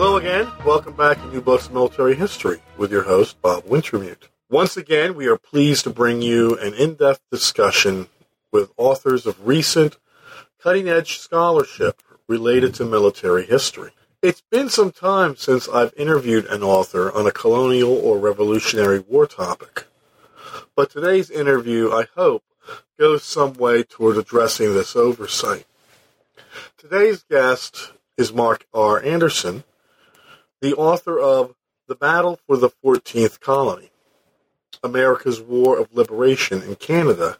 Hello again. Welcome back to New Books Military History with your host, Bob Wintermute. Once again, we are pleased to bring you an in depth discussion with authors of recent cutting edge scholarship related to military history. It's been some time since I've interviewed an author on a colonial or Revolutionary War topic. But today's interview, I hope, goes some way toward addressing this oversight. Today's guest is Mark R. Anderson, the author of The Battle for the 14th Colony America's War of Liberation in Canada,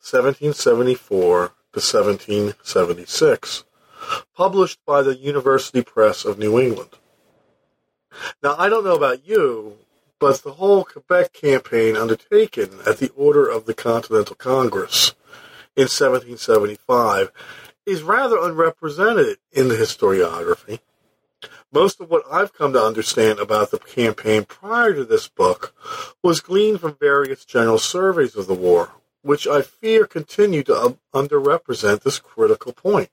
1774 to 1776, published by the University Press of New England. Now, I don't know about you, but the whole Quebec campaign undertaken at the order of the Continental Congress in 1775 is rather unrepresented in the historiography. Most of what I've come to understand about the campaign prior to this book was gleaned from various general surveys of the war, which I fear continue to um, underrepresent this critical point.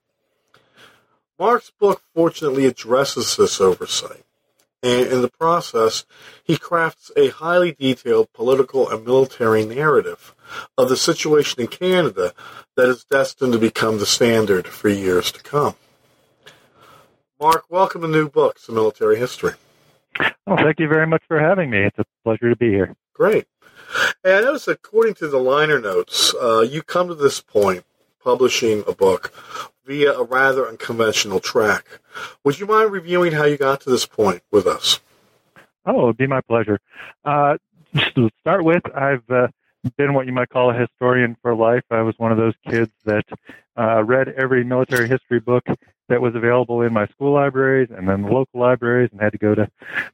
Mark's book fortunately addresses this oversight, and in the process, he crafts a highly detailed political and military narrative of the situation in Canada that is destined to become the standard for years to come. Mark, welcome to New Books, of Military History. Well, thank you very much for having me. It's a pleasure to be here. Great. Hey, I noticed, according to the liner notes, uh, you come to this point publishing a book via a rather unconventional track. Would you mind reviewing how you got to this point with us? Oh, it would be my pleasure. Uh, to start with, I've uh, been what you might call a historian for life. I was one of those kids that uh, read every military history book that was available in my school libraries and then the local libraries and had to go to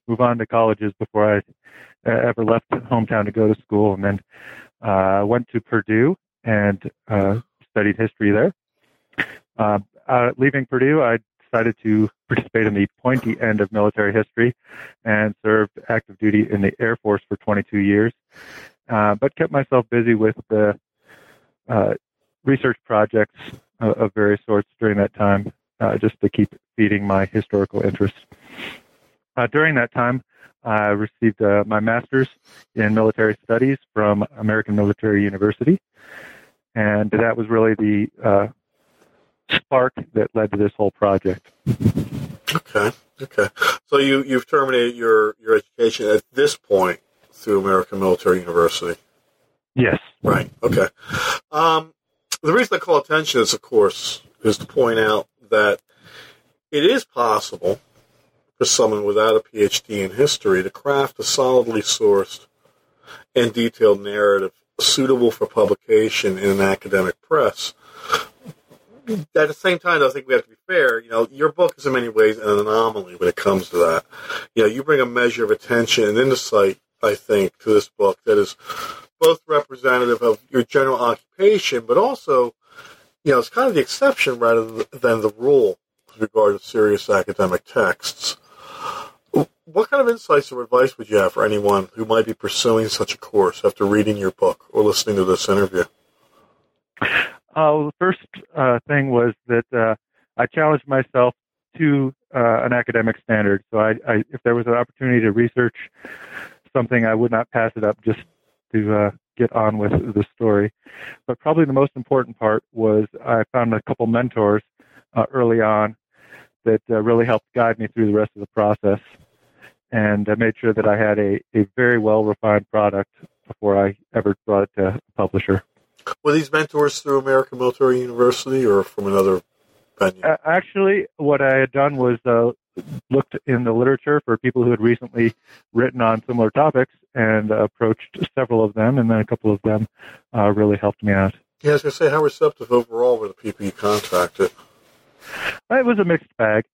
move on to colleges before I uh, ever left hometown to go to school and then uh, went to Purdue and uh, studied history there. Uh, uh, leaving Purdue, I decided to participate in the pointy end of military history and served active duty in the Air Force for 22 years, uh, but kept myself busy with the uh, research projects of various sorts during that time uh, just to keep feeding my historical interest. Uh, during that time, I received uh, my master's in military studies from American Military University, and that was really the uh, spark that led to this whole project. Okay, okay. So you you've terminated your your education at this point through American Military University. Yes. Right. Okay. Um, the reason I call attention is, of course, is to point out that it is possible for someone without a PhD in history to craft a solidly sourced and detailed narrative suitable for publication in an academic press. At the same time, I think we have to be fair. You know, your book is in many ways an anomaly when it comes to that. You know, you bring a measure of attention and insight, I think, to this book that is both representative of your general occupation, but also you know, it's kind of the exception rather than the rule with regard to serious academic texts. What kind of insights or advice would you have for anyone who might be pursuing such a course after reading your book or listening to this interview? Uh, well, the first uh, thing was that uh, I challenged myself to uh, an academic standard. So, I, I, if there was an opportunity to research something, I would not pass it up just to uh, get on with the story. But probably the most important part was I found a couple mentors uh, early on that uh, really helped guide me through the rest of the process. And I made sure that I had a, a very well refined product before I ever brought it to a publisher. Were these mentors through American Military University or from another venue? Uh, actually, what I had done was uh, looked in the literature for people who had recently written on similar topics and uh, approached several of them, and then a couple of them uh, really helped me out. Yeah, I was going to say, how receptive overall were the people you contacted? It was a mixed bag.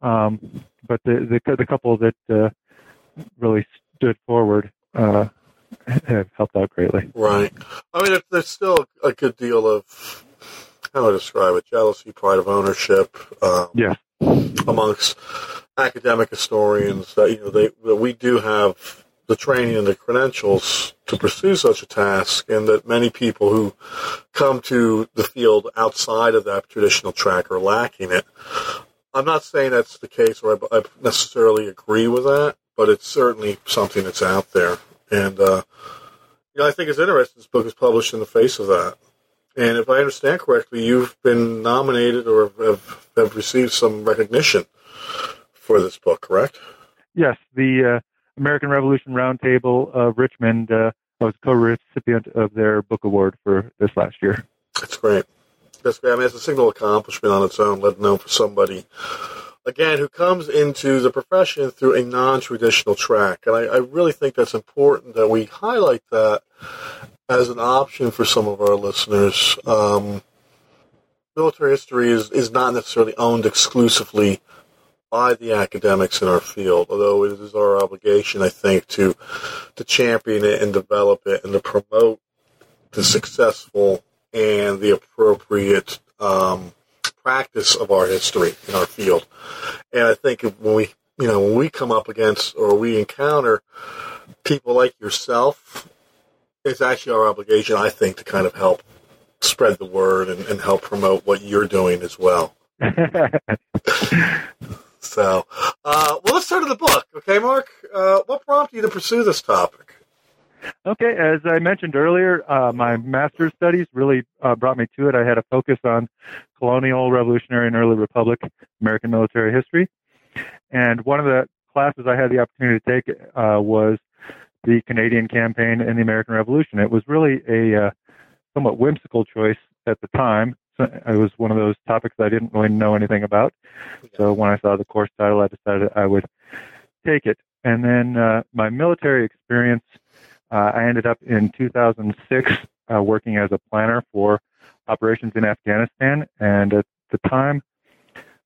Um, but the, the the couple that uh, really stood forward uh, have helped out greatly. Right. I mean, there's still a good deal of how do I describe it? Jealousy, pride of ownership. Um, yes. Amongst academic historians, that you know, they that we do have the training and the credentials to pursue such a task, and that many people who come to the field outside of that traditional track are lacking it. I'm not saying that's the case, or I, I necessarily agree with that, but it's certainly something that's out there, and uh, you know, I think it's interesting. This book is published in the face of that. And if I understand correctly, you've been nominated or have, have received some recognition for this book, correct? Yes, the uh, American Revolution Roundtable of Richmond. Uh, I was co-recipient of their book award for this last year. That's great. That's great. I mean, it's a signal accomplishment on its own, let alone for somebody again who comes into the profession through a non-traditional track. And I, I really think that's important that we highlight that as an option for some of our listeners. Um, military history is, is not necessarily owned exclusively by the academics in our field, although it is our obligation, I think, to to champion it and develop it and to promote the successful and the appropriate um, practice of our history in our field. And I think when we, you know, when we come up against or we encounter people like yourself, it's actually our obligation, I think, to kind of help spread the word and, and help promote what you're doing as well. So, uh, well, let's start with the book, okay, Mark? Uh, what prompted you to pursue this topic? Okay, as I mentioned earlier, uh, my master's studies really uh, brought me to it. I had a focus on colonial, revolutionary, and early republic American military history. And one of the classes I had the opportunity to take uh, was the Canadian campaign and the American Revolution. It was really a uh, somewhat whimsical choice at the time it was one of those topics I didn't really know anything about. So when I saw the course title, I decided I would take it. And then uh, my military experience, uh, I ended up in 2006 uh, working as a planner for operations in Afghanistan. And at the time,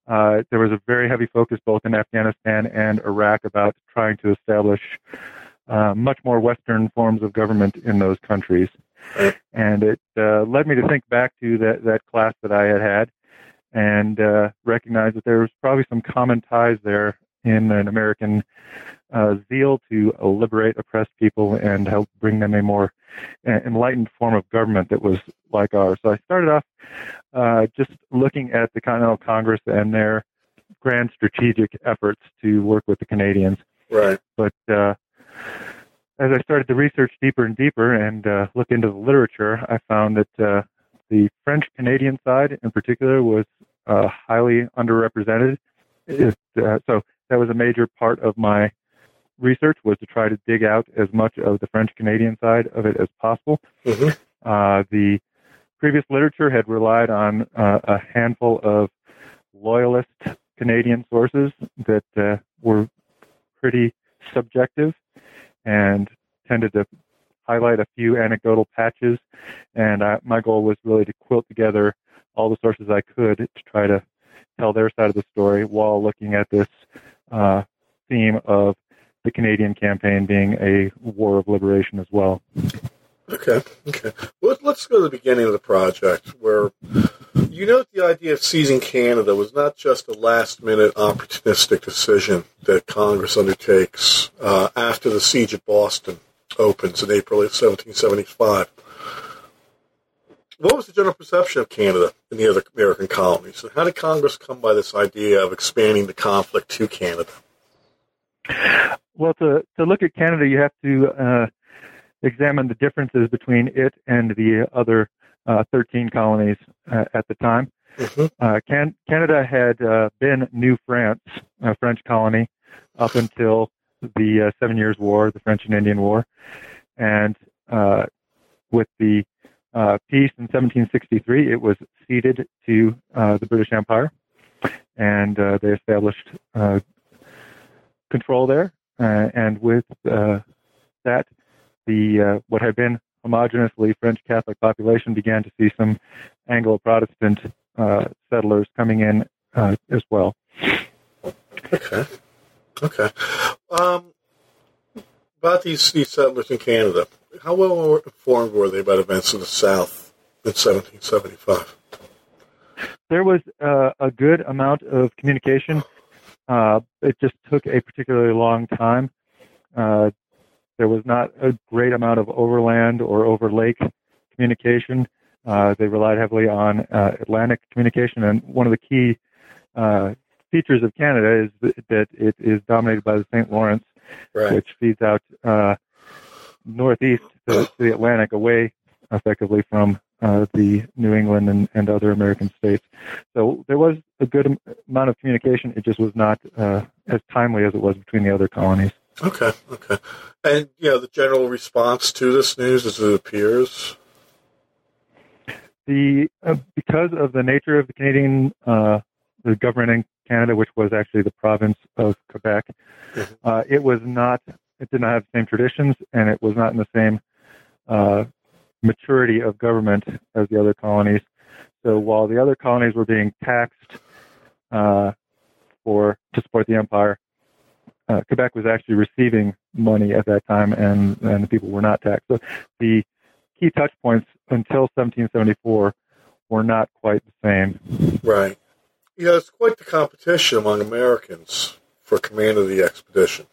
uh, there was a very heavy focus both in Afghanistan and Iraq about trying to establish uh, much more Western forms of government in those countries and it uh, led me to think back to that that class that I had had, and uh, recognize that there was probably some common ties there in an American uh, zeal to liberate oppressed people and help bring them a more enlightened form of government that was like ours. So I started off uh, just looking at the Continental Congress and their grand strategic efforts to work with the Canadians. Right. But uh, as I started to research deeper and deeper and uh, look into the literature, I found that uh, the French Canadian side, in particular, was uh, highly underrepresented. It, uh, so that was a major part of my research was to try to dig out as much of the French Canadian side of it as possible. Mm-hmm. Uh, the previous literature had relied on uh, a handful of loyalist Canadian sources that were pretty subjective and tended to highlight a few anecdotal patches. And I, my goal was really to quilt together all the sources I could to try to tell their side of the story while looking at this uh, theme of the Canadian campaign being a war of liberation as well. Okay, okay. Well, let's go to the beginning of the project where you note the idea of seizing Canada was not just a last minute opportunistic decision that Congress undertakes uh, after the siege of Boston opens in April of 1775. What was the general perception of Canada in the other American colonies? And how did Congress come by this idea of expanding the conflict to Canada? Well, to, to look at Canada, you have to uh, examine the differences between it and the other uh, 13 colonies uh, at the time. Mm-hmm. Uh, Can- Canada had uh, been New France, a French colony, up until the uh, Seven Years' War, the French and Indian War, and uh, with the peace in 1763, it was ceded to the British Empire, and they established control there. and with that, the what had been homogeneously French Catholic population began to see some Anglo Protestant uh, settlers coming in uh, as well. Okay. Okay. Um, about these these settlers in Canada, how well informed were they about events in the South in 1775? There was uh, a good amount of communication. Uh, it just took a particularly long time. Uh, there was not a great amount of overland or over lake communication. Uh, they relied heavily on uh, Atlantic communication, and one of the key uh, features of Canada is that it is dominated by the St. Lawrence, Right. which feeds out uh, northeast to, to the Atlantic, away effectively from uh, the New England and, and other American states. So there was a good amount of communication. It just was not uh, as timely as it was between the other colonies. Okay. Okay. And you know the general response to this news as it appears. The uh, because of the nature of the Canadian uh, the government in Canada, which was actually the province of Quebec, Mhm. uh, it was not. It did not have the same traditions, and it was not in the same uh, maturity of government as the other colonies. So while the other colonies were being taxed uh, for to support the empire, uh, Quebec was actually receiving money at that time, and and the people were not taxed. So the key touch points until 1774 were not quite the same. Right. You know, it's quite the competition among Americans for command of the expedition.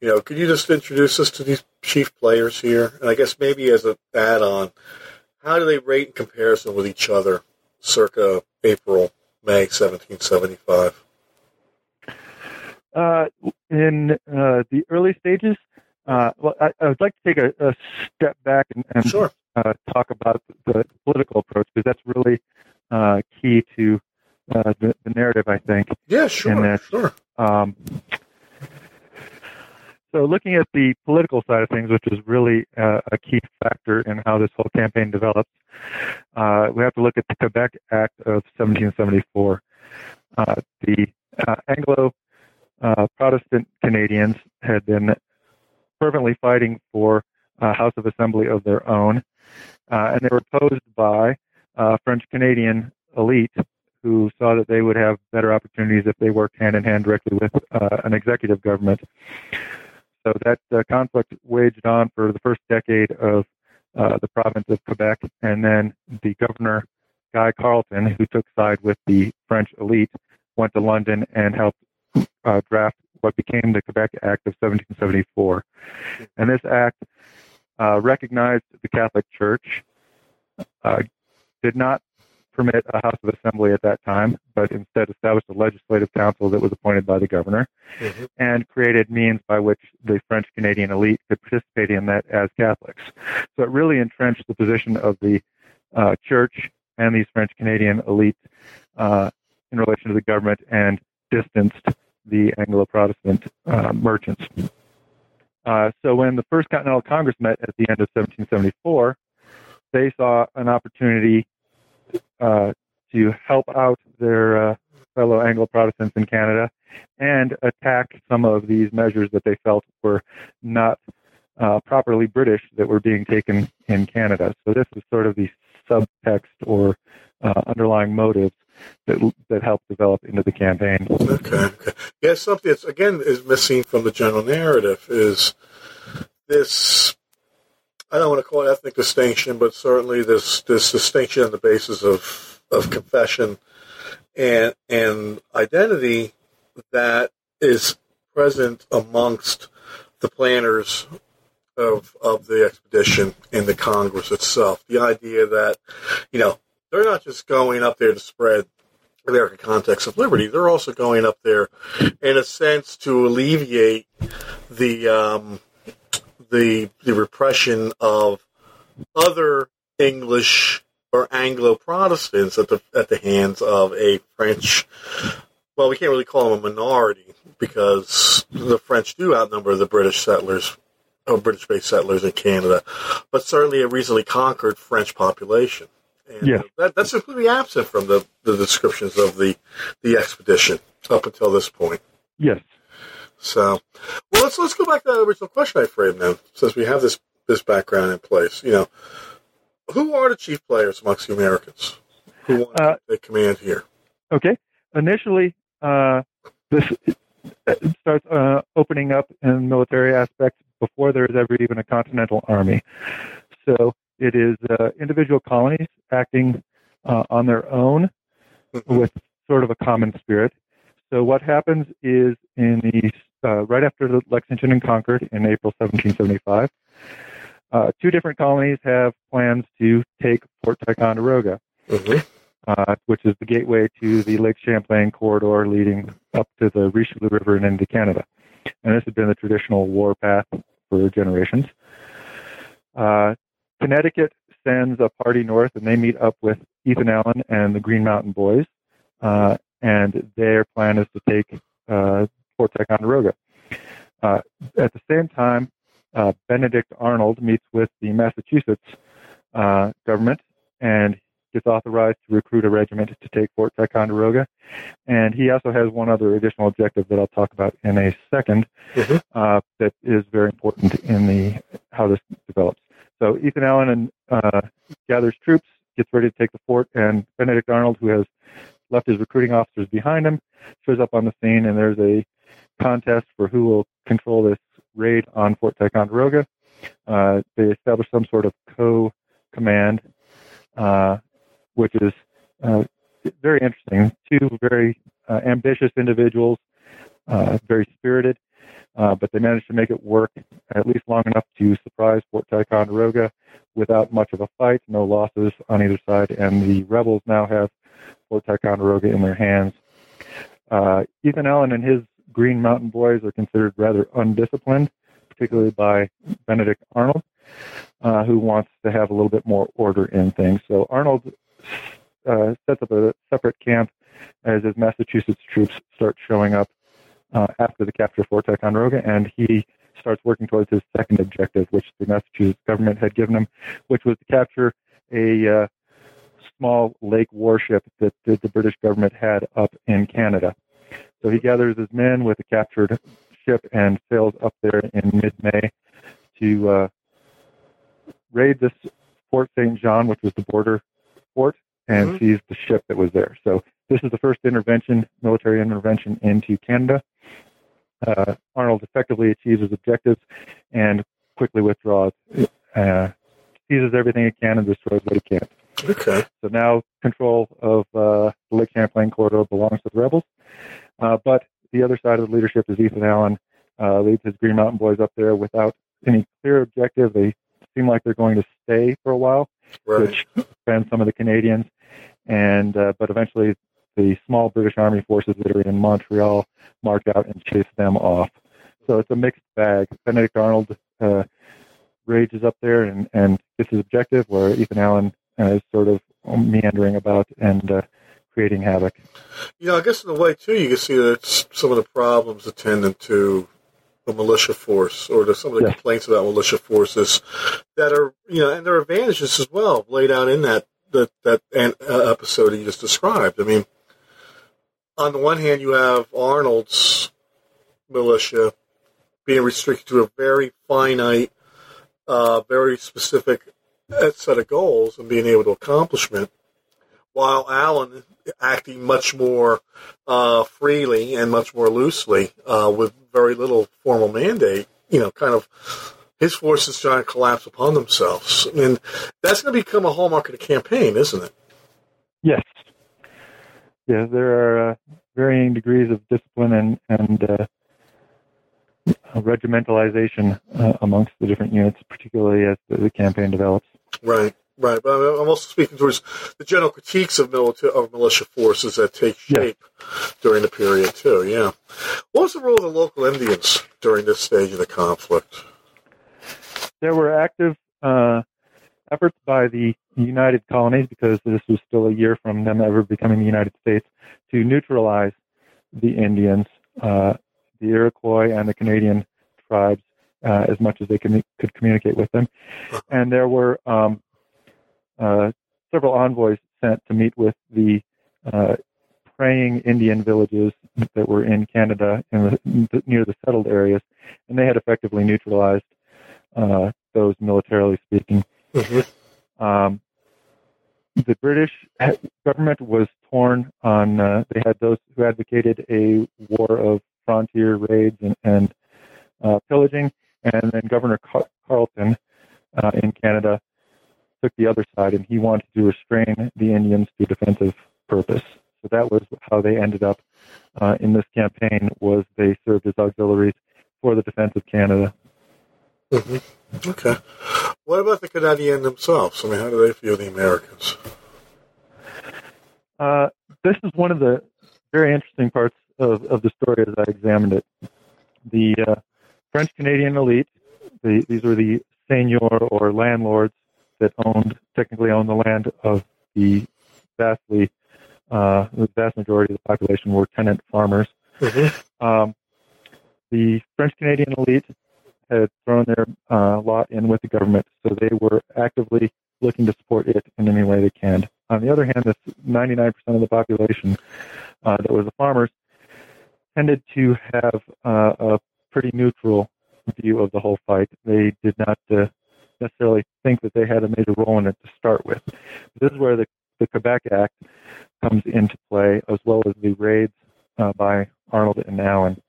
You know, could you just introduce us to these chief players here? And I guess maybe as an add-on, how do they rate in comparison with each other circa April, May 1775? Uh, in uh, the early stages, uh, well, I, I would like to take a, a step back and, and Sure. uh, talk about the political approach because that's really uh, key to uh, the, the narrative, I think. Yeah, sure. Sure. Um, so, looking at the political side of things, which is really uh, a key factor in how this whole campaign develops, uh, we have to look at the Quebec Act of 1774. Uh, the uh, Anglo uh, Protestant Canadians had been fervently fighting for a House of Assembly of their own, uh, and they were opposed by uh, French Canadian elite who saw that they would have better opportunities if they worked hand in hand directly with uh, an executive government. So that uh, conflict waged on for the first decade of uh, the province of Quebec, and then the governor, Guy Carleton, who took side with the French elite, went to London and helped uh, draft what became the Quebec Act of 1774. And this act uh, recognized the Catholic Church, uh, did not permit a House of Assembly at that time, but instead established a legislative council that was appointed by the governor Mhm. and created means by which the French Canadian elite could participate in that as Catholics. So it really entrenched the position of the uh, church and these French Canadian elites uh, in relation to the government and distanced the Anglo Protestant uh, merchants. Uh, so when the First Continental Congress met at the end of 1774, they saw an opportunity uh, to help out their uh, fellow Anglo Protestants in Canada and attack some of these measures that they felt were not uh, properly British that were being taken in Canada. So this was sort of the subtext or uh, underlying motives that that helped develop into the campaign. Okay. okay. Yeah, something that's again is missing from the general narrative is this. I don't want to call it ethnic distinction, but certainly this this distinction on the basis of of confession and and identity that is present amongst the planners of of the expedition and the Congress itself. The idea that you know they're not just going up there to spread American context of liberty. They're also going up there, in a sense, to alleviate the um, the the repression of other English or Anglo Protestants at the at the hands of a French. Well, we can't really call them a minority because the French do outnumber the British settlers or British-based settlers in Canada, but certainly a recently conquered French population. And Yeah. that, that's completely absent from the, the descriptions of the the expedition up until this point. Yes. So, well, let's let's go back to the original question I framed then, since we have this this background in place. You know, who are the chief players amongst the Americans who want Uh, to take command here? Okay. Initially, uh, this starts uh, opening up in military aspects before there is ever even a continental army. So it is uh, individual colonies acting uh, on their own Mhm. with sort of a common spirit. So what happens is in the uh, right after Lexington and Concord in April 1775, uh, two different colonies have plans to take Fort Ticonderoga, Mhm. uh, which is the gateway to the Lake Champlain corridor leading up to the Richelieu River and into Canada. And this has been the traditional war path for generations. Uh, Connecticut sends a party north, and they meet up with Ethan Allen and the Green Mountain Boys, uh, and their plan is to take uh, Fort Ticonderoga. Uh, at the same time, uh, Benedict Arnold meets with the Massachusetts uh, government and gets authorized to recruit a regiment to take Fort Ticonderoga. And he also has one other additional objective that I'll talk about in a 2nd Mhm. uh, that is very important in the how this develops. So Ethan Allen and uh, gathers troops, gets ready to take the fort, and Benedict Arnold, who has left his recruiting officers behind him, shows up on the scene, and there's a contest for who will control this raid on Fort Ticonderoga. Uh, they establish some sort of co-command, uh, which is uh, very interesting. Two very uh, ambitious individuals, uh, very spirited, uh, but they managed to make it work at least long enough to surprise Fort Ticonderoga without much of a fight, no losses on either side, and the rebels now have Fort Ticonderoga in their hands. Uh, Ethan Allen and his Green Mountain Boys are considered rather undisciplined, particularly by Benedict Arnold, uh, who wants to have a little bit more order in things. So Arnold uh, sets up a separate camp as his Massachusetts troops start showing up uh, after the capture of Fort Ticonderoga, and he starts working towards his second objective, which the Massachusetts government had given him, which was to capture a uh, small lake warship that, that the British government had up in Canada. So he gathers his men with a captured ship and sails up there in mid-May to uh, raid this Fort St. John, which was the border fort, and Mhm. seize the ship that was there. So this is the first intervention, military intervention into Canada. Uh, Arnold effectively achieves his objectives and quickly withdraws, uh, seizes everything he can and destroys what he can't. Okay. So now control of uh, the Lake Champlain corridor belongs to the rebels. Uh, but the other side of the leadership is Ethan Allen, uh, leads his Green Mountain Boys up there without any clear objective. They seem like they're going to stay for a while, Right. which offends some of the Canadians. And uh, but eventually, the small British Army forces that are in Montreal march out and chase them off. So it's a mixed bag. Benedict Arnold uh, rages up there and, and gets his objective, where Ethan Allen uh, is sort of meandering about and uh, creating havoc. You know, I guess in a way too, you can see that it's some of the problems attendant to the militia force, or to some of the Yeah. complaints about militia forces that are, you know, and there are advantages as well laid out in that that that an, uh, episode you just described. I mean, on the one hand, you have Arnold's militia being restricted to a very finite, uh, very specific set of goals and being able to accomplish it while Allen acting much more uh, freely and much more loosely uh, with very little formal mandate, you know, kind of his forces trying to collapse upon themselves. And that's going to become a hallmark of the campaign, isn't it? Yes. Yeah, there are uh, varying degrees of discipline and, and uh, regimentalization uh, amongst the different units, particularly as the, the campaign develops. Right. Right, but I'm also speaking towards the general critiques of, milita- of militia forces that take Yeah. shape during the period too. Yeah, what was the role of the local Indians during this stage of the conflict? There were active uh, efforts by the United Colonies, because this was still a year from them ever becoming the United States, to neutralize the Indians, uh, the Iroquois, and the Canadian tribes uh, as much as they commu- could communicate with them. And there were um, uh, several envoys sent to meet with the uh, praying Indian villages that were in Canada in the, near the settled areas, and they had effectively neutralized uh, those militarily speaking. Mhm. Um, the British government was torn on. Uh, they had those who advocated a war of frontier raids and, and uh, pillaging, and then Governor Car- Carleton uh, in Canada took the other side, and he wanted to restrain the Indians to defensive purpose. So that was how they ended up uh, in this campaign. Was they served as auxiliaries for the defense of Canada. Mm-hmm. Okay. What about the Canadians themselves? I mean, how do they view the Americans? Uh, this is one of the very interesting parts of, of the story as I examined it. The uh, French Canadian elite, the, these were the seigneur or landlords that owned, technically owned the land of the vastly, uh, the vast majority of the population were tenant farmers. Mm-hmm. Um, the French Canadian elite had thrown their uh, lot in with the government, so they were actively looking to support it in any way they can. On the other hand, this 99% of the population uh, that was the farmers tended to have uh, a pretty neutral view of the whole fight. They did not uh, necessarily think that they had a major role in it to start with. This is where the, the Quebec Act comes into play, as well as the raids uh, by Arnold and Allen.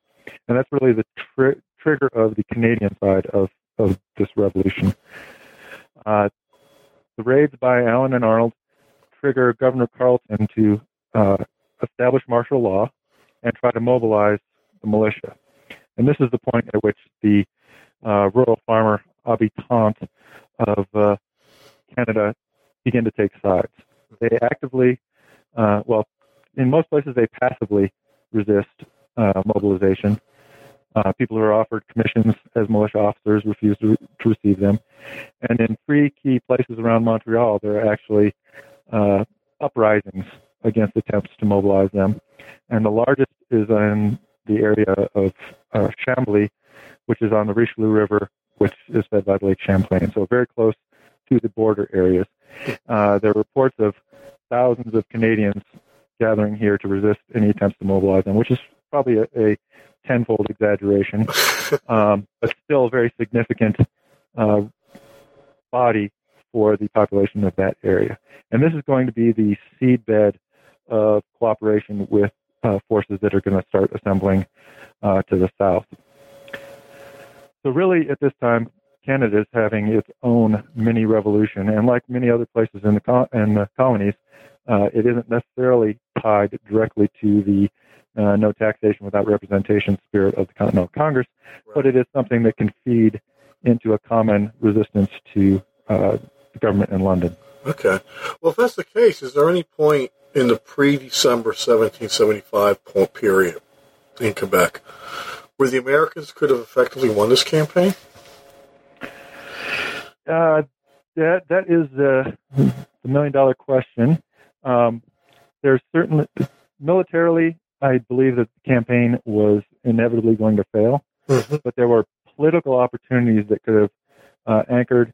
And that's really the tri- trigger of the Canadian side of, of this revolution. Uh, the raids by Allen and Arnold trigger Governor Carleton to uh, establish martial law and try to mobilize the militia. And this is the point at which the uh, rural farmer habitants of uh, Canada begin to take sides. They actively, uh, well, in most places, they passively resist uh, mobilization. Uh, people who are offered commissions as militia officers refuse to, to, receive them. And in three key places around Montreal, there are actually uh, uprisings against attempts to mobilize them. And the largest is in the area of uh, Chambly, which is on the Richelieu River, which is fed by the Lake Champlain. So very close to the border areas. Uh, there are reports of thousands of Canadians gathering here to resist any attempts to mobilize them, which is probably a, a tenfold exaggeration, um, but still a very significant uh, body for the population of that area. And this is going to be the seedbed of cooperation with uh, forces that are going to start assembling uh, to the south. So, really, at this time, Canada is having its own mini revolution, and like many other places in the, co- in the colonies, uh, it isn't necessarily tied directly to the uh, no taxation without representation spirit of the Continental Congress, right. but it is something that can feed into a common resistance to uh, the government in London. Okay. Well, if that's the case, is there any point in the pre-December 1775 period in Quebec where the Americans could have effectively won this campaign? Uh, that that is uh, the million dollar question. Um, there's certainly militarily, I believe that the campaign was inevitably going to fail, mm-hmm. but there were political opportunities that could have uh, anchored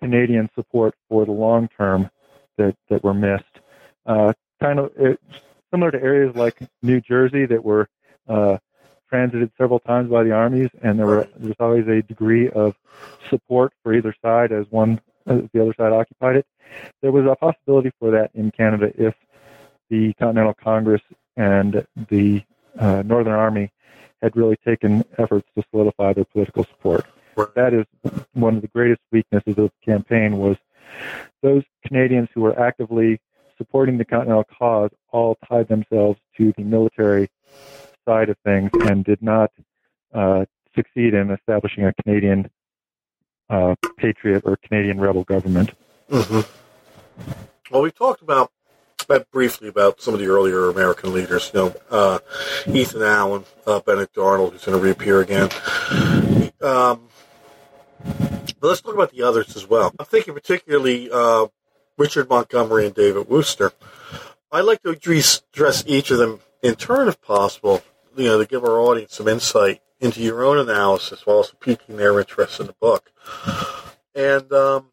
Canadian support for the long term that that were missed. Uh, kind of it, similar to areas like New Jersey that were uh, transited several times by the armies, and there were there was always a degree of support for either side as one as the other side occupied it. There was a possibility for that in Canada if the Continental Congress and the uh, Northern Army had really taken efforts to solidify their political support. That is one of the greatest weaknesses of the campaign was those Canadians who were actively supporting the Continental cause all tied themselves to the military side of things and did not uh, succeed in establishing a Canadian uh, patriot or Canadian rebel government. Mm-hmm. Well, we talked about briefly about some of the earlier American leaders. You know, uh, Ethan Allen, uh, Benedict Arnold, who's going to reappear again. Um, but let's talk about the others as well. I'm thinking particularly uh, Richard Montgomery and David Wooster. I'd like to address each of them in turn, if possible, you know, to give our audience some insight into your own analysis while also piquing their interest in the book. And um,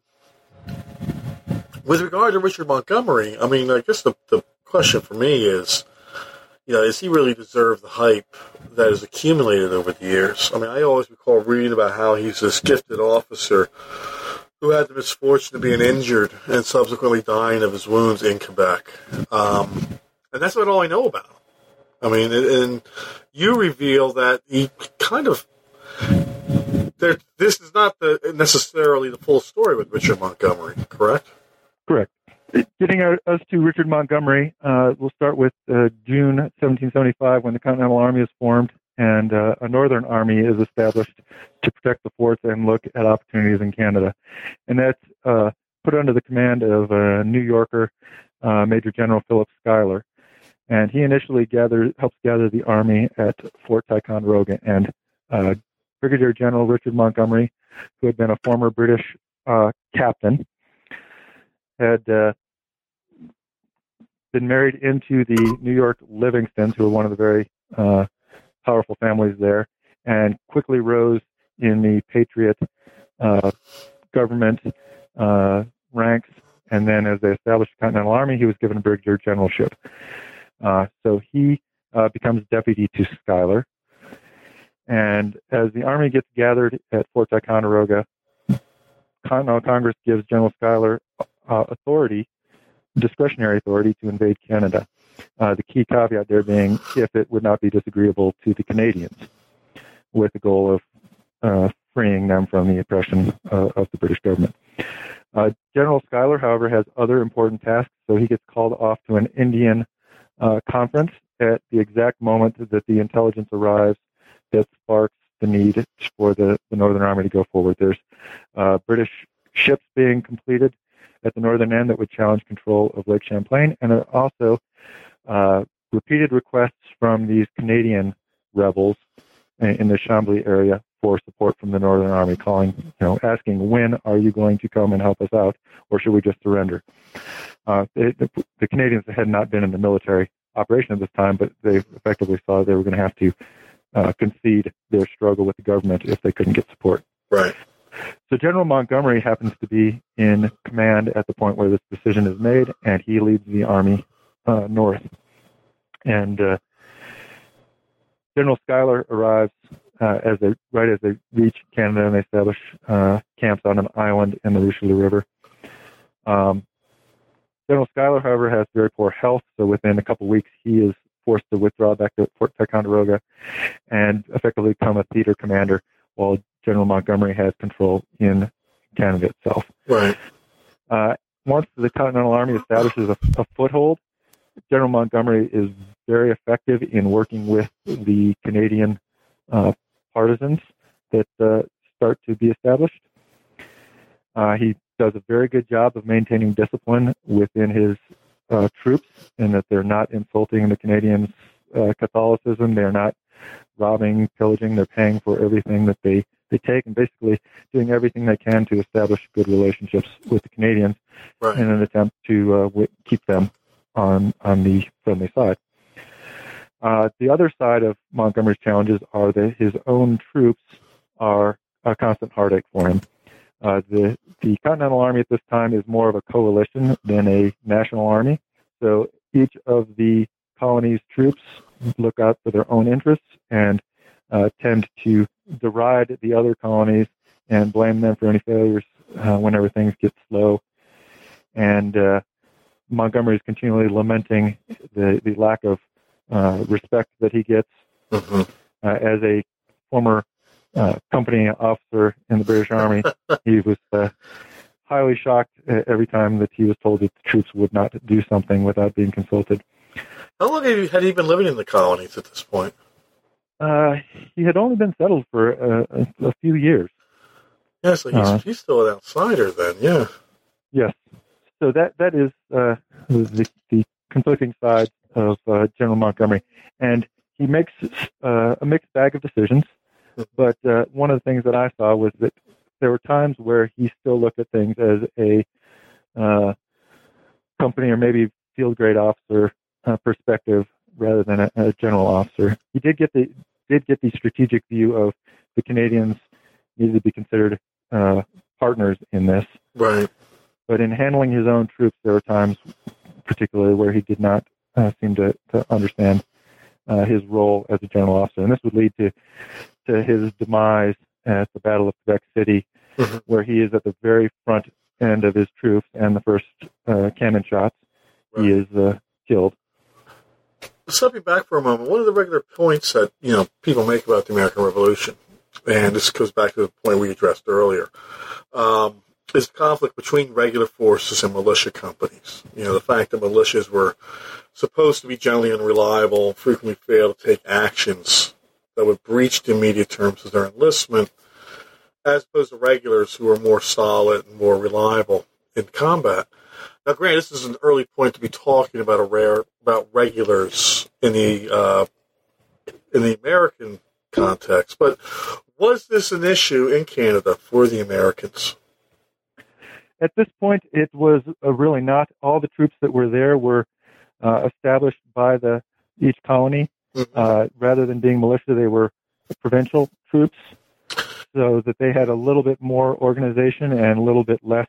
with regard to Richard Montgomery, I mean, I guess the, the question for me is, you know, does he really deserve the hype that has accumulated over the years? I mean, I always recall reading about how he's this gifted officer who had the misfortune of being injured and subsequently dying of his wounds in Quebec. Um, and that's about all I know about him. I mean, and you reveal that he kind of. There, this is not the, necessarily the full story with Richard Montgomery, correct? Correct. Getting us to Richard Montgomery, uh, we'll start with uh, June 1775 when the Continental Army is formed and uh, a Northern Army is established to protect the forts and look at opportunities in Canada. And that's uh, put under the command of a New Yorker, uh, Major General Philip Schuyler. And he initially gathers, helps gather the army at Fort Ticonderoga. And uh, Brigadier General Richard Montgomery, who had been a former British captain, had uh, been married into the New York Livingstons, who were one of the very uh, powerful families there, and quickly rose in the Patriot uh, government uh, ranks. And then, as they established the Continental Army, he was given a brigadier generalship. Uh, so he uh, becomes deputy to Schuyler. And as the army gets gathered at Fort Ticonderoga, Continental Congress gives General Schuyler uh, authority, discretionary authority, to invade Canada. Uh, the key caveat there being if it would not be disagreeable to the Canadians, with the goal of uh, freeing them from the oppression uh, of the British government. Uh, General Schuyler, however, has other important tasks, so he gets called off to an Indian uh, conference at the exact moment that the intelligence arrives that sparks the need for the, the Northern Army to go forward. There's uh, British ships being completed at the northern end that would challenge control of Lake Champlain, and also uh, repeated requests from these Canadian rebels in the Chambly area for support from the Northern Army, calling, you know, asking, when are you going to come and help us out, or should we just surrender? Uh, it, the, the, Canadians had not been in the military operation at this time, but they effectively saw they were going to have to uh, concede their struggle with the government if they couldn't get support. Right. So General Montgomery happens to be in command at the point where this decision is made, and he leads the army uh, north. And uh, General Schuyler arrives uh, as they right as they reach Canada and they establish uh, camps on an island in the Richelieu River. Um, General Schuyler, however, has very poor health, so within a couple weeks he is forced to withdraw back to Fort Ticonderoga and effectively become a theater commander, while General Montgomery has control in Canada itself. Right. Uh, once the Continental Army establishes a, a foothold, General Montgomery is very effective in working with the Canadian uh, partisans that uh, start to be established. Uh, he does a very good job of maintaining discipline within his uh, troops, and that they're not insulting the Canadians' uh, Catholicism. They're not robbing, pillaging. They're paying for everything that they they take, and basically doing everything they can to establish good relationships with the Canadians right. in an attempt to uh, w- keep them on on the friendly side. Uh, the other side of Montgomery's challenges are that his own troops are a constant heartache for him. Uh, the the Continental Army at this time is more of a coalition than a national army. So each of the colony's troops look out for their own interests and uh, tend to deride the other colonies and blame them for any failures uh, whenever things get slow. And uh, Montgomery is continually lamenting the, the lack of uh, respect that he gets mm-hmm. uh, as a former uh, company officer in the British Army. he was uh, highly shocked every time that he was told that the troops would not do something without being consulted. How long had he been living in the colonies at this point? Uh, he had only been settled for a, a few years. Yeah, so he's, uh, he's still an outsider then. Yeah. Yes. So that that is uh, the, the conflicting side of uh, General Montgomery, and he makes uh, a mixed bag of decisions. Hmm. But uh, one of the things that I saw was that there were times where he still looked at things as a uh, company or maybe field grade officer uh, perspective rather than a, a, general officer. He did get the did get the strategic view of the Canadians needed to be considered uh, partners in this. Right. But in handling his own troops, there were times, particularly, where he did not uh, seem to, to understand uh, his role as a general officer, and this would lead to to his demise at the Battle of Quebec City, Mhm. where he is at the very front end of his troops, and the first uh, cannon shots, he is uh, killed. Stepping back for a moment, one of the regular points that you know people make about the American Revolution, and this goes back to the point we addressed earlier, um, is the conflict between regular forces and militia companies. You know, the fact that militias were supposed to be generally unreliable, frequently fail to take actions that would breach the immediate terms of their enlistment, as opposed to regulars who are more solid and more reliable in combat. Now, granted, this is an early point to be talking about a rare about regulars in the uh, in the American context, but was this an issue in Canada for the Americans? At this point, it was uh, really not. All the troops that were there were uh, established by the each colony. Mhm. Uh, rather than being militia, they were provincial troops, so that they had a little bit more organization and a little bit less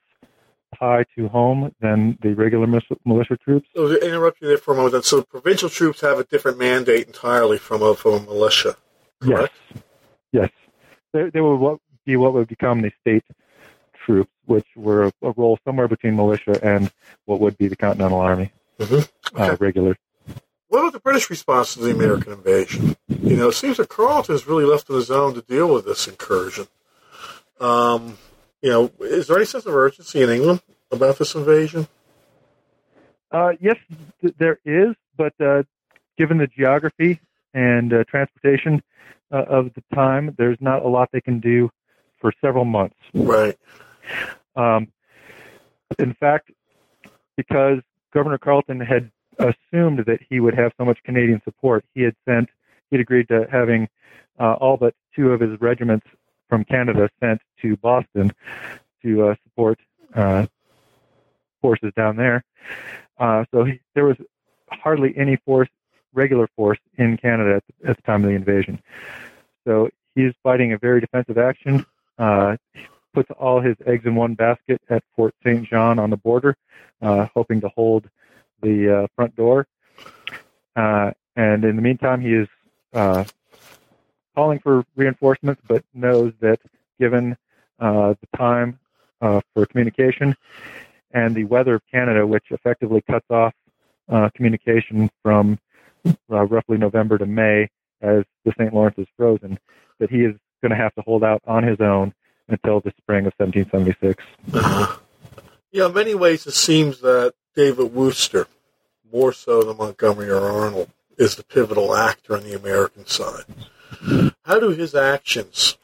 tie to home than the regular militia troops. So to interrupt you there for a moment. So provincial troops have a different mandate entirely from a from a militia. Correct. Yes, yes, they, they would what, be what would become the state troops, which were a, a role somewhere between militia and what would be the Continental Army, Mhm. uh, regular. What about the British response to the American invasion? You know, it seems that Carleton is really left on his own to deal with this incursion. Um, you know, is there any sense of urgency in England about this invasion? Uh, yes, th- there is, but uh, given the geography and uh, transportation uh, of the time, there's not a lot they can do for several months. Right. Um, in fact, because Governor Carleton had assumed that he would have so much Canadian support, he had sent, he'd agreed to having uh, all but two of his regiments from Canada sent to Boston to uh, support uh, forces down there. Uh, so he, there was hardly any force, regular force in Canada at the, at the time of the invasion. So he's fighting a very defensive action. Uh, puts all his eggs in one basket at Fort St. John on the border, uh, hoping to hold the uh, front door. And in the meantime, he is calling for reinforcements, but knows that given uh, the time uh, for communication and the weather of Canada, which effectively cuts off uh, communication from uh, roughly November to May as the St. Lawrence is frozen, that he is going to have to hold out on his own until the spring of 1776. Uh-huh. Yeah, in many ways, it seems that David Wooster, more so than Montgomery or Arnold, is the pivotal actor on the American side. How do his actions,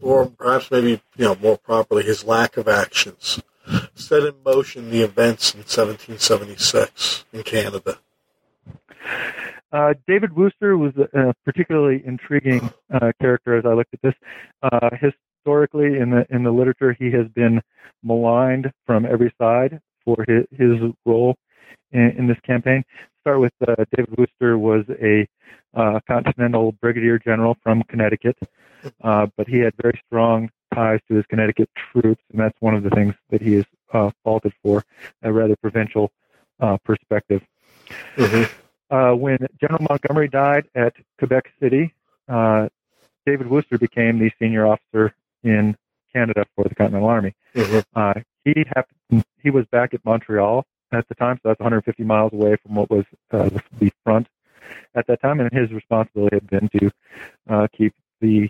or perhaps maybe you know more properly, his lack of actions, set in motion the events in 1776 in Canada? Uh, David Wooster was a, particularly intriguing uh, character as I looked at this. Uh, historically, in the in the literature, he has been maligned from every side for his, his role in, in this campaign. Start with uh, David Wooster was a uh, Continental Brigadier General from Connecticut, uh, but he had very strong ties to his Connecticut troops, and that's one of the things that he is uh, faulted for, a rather provincial uh, perspective. Mm-hmm. Uh, when General Montgomery died at Quebec City, uh, David Wooster became the senior officer in Canada for the Continental Army. Mm-hmm. Uh, he happened, he was back at Montreal at the time, so that's 150 miles away from what was uh, the, front at that time, and his responsibility had been to uh, keep the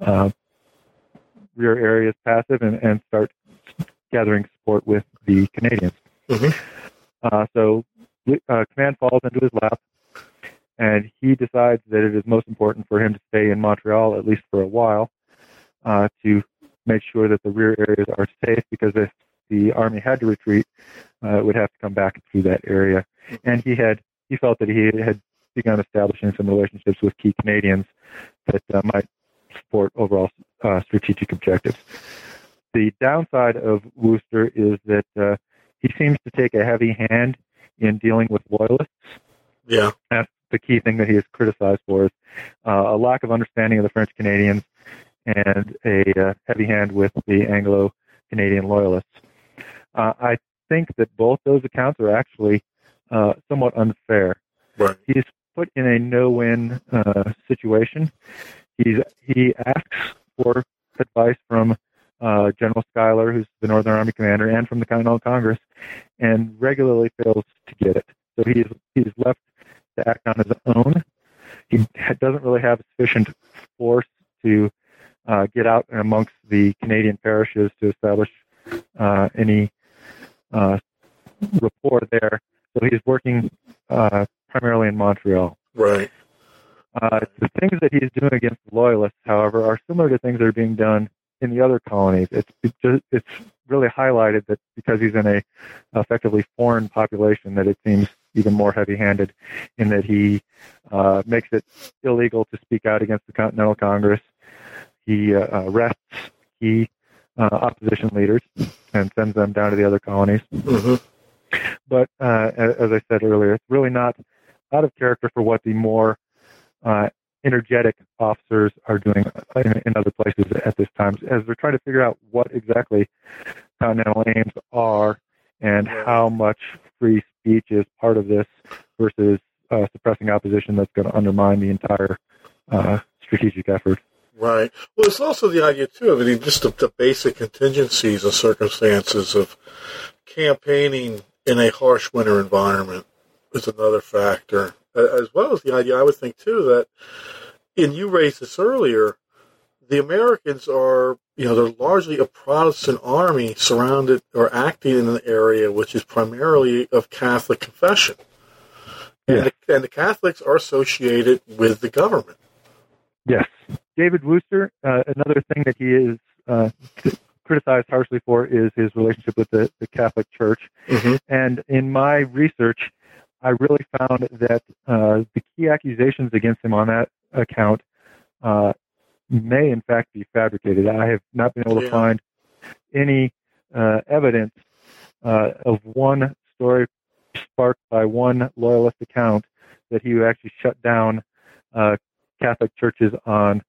uh, rear areas passive and, and start gathering support with the Canadians. Mhm. Uh, so uh, command falls into his lap, and he decides that it is most important for him to stay in Montreal at least for a while uh, to make sure that the rear areas are safe. Because if the army had to retreat, uh, would have to come back through that area. And he had he felt that he had begun establishing some relationships with key Canadians that uh, might support overall uh, strategic objectives. The downside of Wooster is that uh, he seems to take a heavy hand in dealing with loyalists. Yeah. That's the key thing that he is criticized for is uh, a lack of understanding of the French Canadians and a uh, heavy hand with the Anglo Canadian loyalists. Uh, I think that both those accounts are actually uh, somewhat unfair. Right. He's put in a no-win uh, situation. He's he asks for advice from uh, General Schuyler, who's the Northern Army commander, and from the Continental Congress, and regularly fails to get it. So he's he's left to act on his own. He doesn't really have sufficient force to uh, get out amongst the Canadian parishes to establish uh, any uh, rapport there. So he's working uh, primarily in Montreal. Right. Uh, the things that he's doing against the loyalists, however, are similar to things that are being done in the other colonies. It's it's really highlighted that because he's in a effectively foreign population, that it seems even more heavy-handed in that he uh, makes it illegal to speak out against the Continental Congress. He uh, arrests key uh, opposition leaders and sends them down to the other colonies. Mm-hmm. But uh, as I said earlier, it's really not out of character for what the more uh, energetic officers are doing in, in, other places at this time, as they're trying to figure out what exactly continental aims are and how much free speech is part of this versus uh, suppressing opposition that's going to undermine the entire uh, strategic effort. Right. Well, it's also the idea too. I mean, just the, the basic contingencies and circumstances of campaigning in a harsh winter environment is another factor, as well as the idea. I would think too that, and you raised this earlier, the Americans are, you know, they're largely a Protestant army surrounded or acting in an area which is primarily of Catholic confession. Yeah. And, the, and the Catholics are associated with the government. Yes. David Wooster, uh, another thing that he is uh, criticized harshly for is his relationship with the, the Catholic Church. Mm-hmm. And in my research, I really found that uh, the key accusations against him on that account uh, may, in fact, be fabricated. I have not been able to Yeah. find any uh, evidence uh, of one story sparked by one loyalist account that he actually shut down uh, Catholic churches on